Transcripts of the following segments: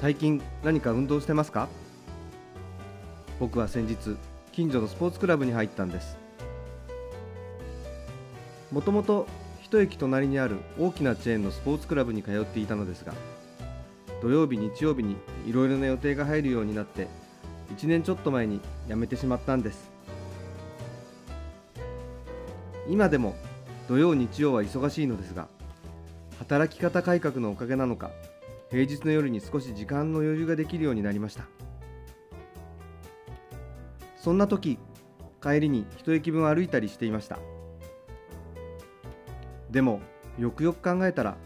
最近何か運動してますか？僕は先日近所のスポーツクラブに入ったんです。もともと一駅隣にある大きなチェーンのスポーツクラブに通っていたのですが土曜日日曜日にいろいろな予定が入るようになって1年ちょっと前に辞めてしまったんです。今でも土曜日曜は忙しいのですが働き方改革のおかげなのか平日の夜に少し時間の余裕ができるようになりました。そんな時帰りに一駅分歩いたりしていました。でもよくよく考えたら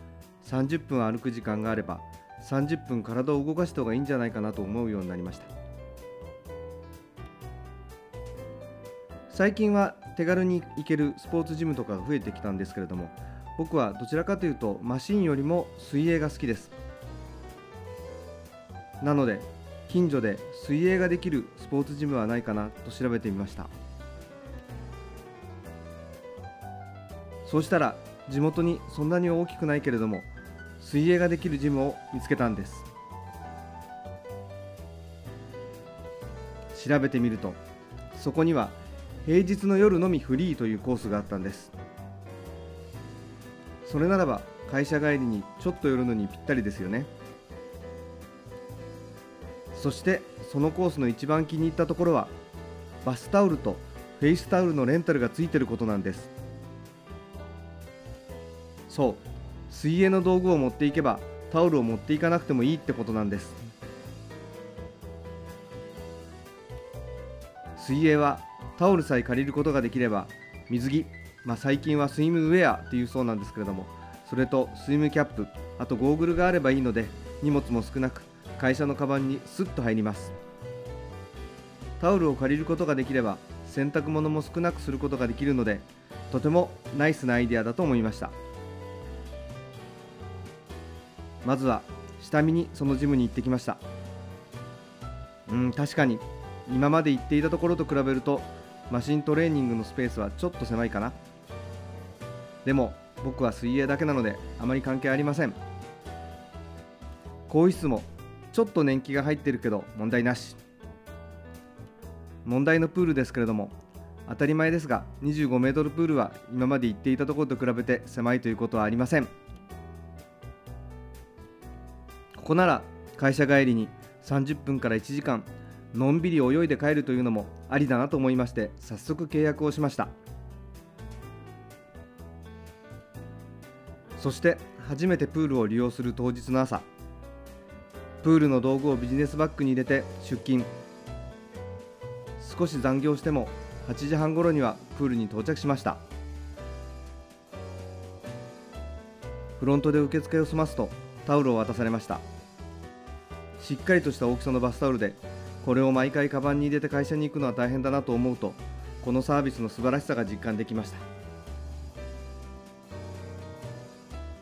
30分歩く時間があれば30分体を動かした方がいいんじゃないかなと思うようになりました。最近は手軽に行けるスポーツジムとかが増えてきたんですけれども僕はどちらかというとマシンよりも水泳が好きです。なので近所で水泳ができるスポーツジムはないかなと調べてみました。そうしたら地元にそんなに大きくないけれども水泳ができるジムを見つけたんです。調べてみるとそこには平日の夜のみフリーというコースがあったんです。それならば会社帰りにちょっと寄るのにぴったりですよね。そしてそのコースの一番気に入ったところはバスタオルとフェイスタオルのレンタルがついてることなんです。そう。水泳の道具を持っていけばタオルを持っていかなくてもいいってことなんです。水泳はタオルさえ借りることができれば水着、まあ、最近はスイムウェアっていうそうなんですけれどもそれとスイムキャップあとゴーグルがあればいいので荷物も少なく会社のカバンにスッと入ります。タオルを借りることができれば洗濯物も少なくすることができるのでとてもナイスなアイデアだと思いました。まずは下見にそのジムに行ってきました。うん確かに今まで行っていたところと比べるとマシントレーニングのスペースはちょっと狭いかな。でも僕は水泳だけなのであまり関係ありません。更衣室もちょっと年季が入ってるけど問題なし。問題のプールですけれども当たり前ですが25メートルプールは今まで行っていたところと比べて狭いということはありません。ここなら会社帰りに30分から1時間のんびり泳いで帰るというのもありだなと思いまして早速契約をしました。そして初めてプールを利用する当日の朝プールの道具をビジネスバッグに入れて出勤。少し残業しても8時半ごろにはプールに到着しました。フロントで受付を済ますとタオルを渡されました。しっかりとした大きさのバスタオルでこれを毎回カバンに入れて会社に行くのは大変だなと思うとこのサービスの素晴らしさが実感できました。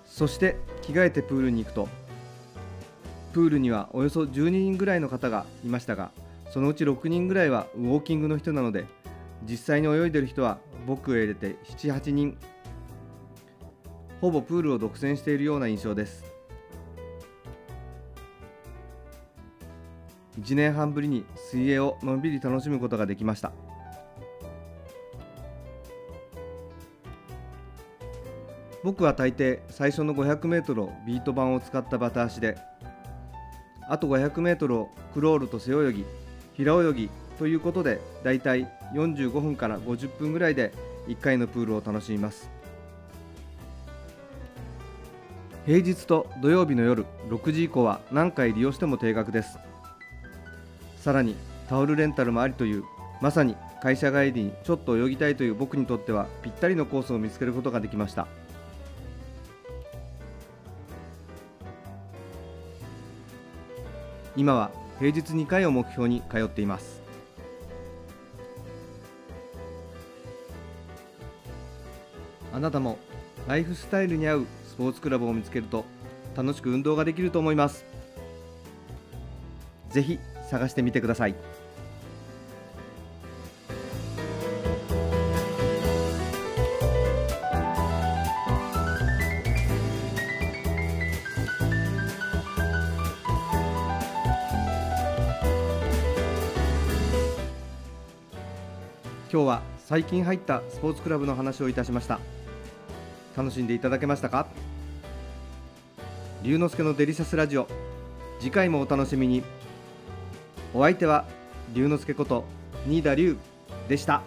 そして着替えてプールに行くとプールにはおよそ12人ぐらいの方がいましたがそのうち6人ぐらいはウォーキングの人なので実際に泳いでる人は僕を入れて78人ほぼプールを独占しているような印象です。1年半ぶりに水泳をのんびり楽しむことができました。僕は大抵最初の 500m をビート板を使ったバタ足であと 500m をクロールと背泳ぎ平泳ぎということでだいたい45分から50分ぐらいで1回のプールを楽しみます。平日と土曜日の夜6時以降は何回利用しても定額です。さらにタオルレンタルもありというまさに会社帰りにちょっと泳ぎたいという僕にとってはぴったりのコースを見つけることができました。今は平日2回を目標に通っています。あなたもライフスタイルに合うスポーツクラブを見つけると楽しく運動ができると思います。ぜひ探してみてください。今日は最近入ったスポーツクラブの話をいたしました。楽しんでいただけましたか？龍之介のデリシャスラジオ。次回もお楽しみに。お相手は龍之介こと新田龍でした。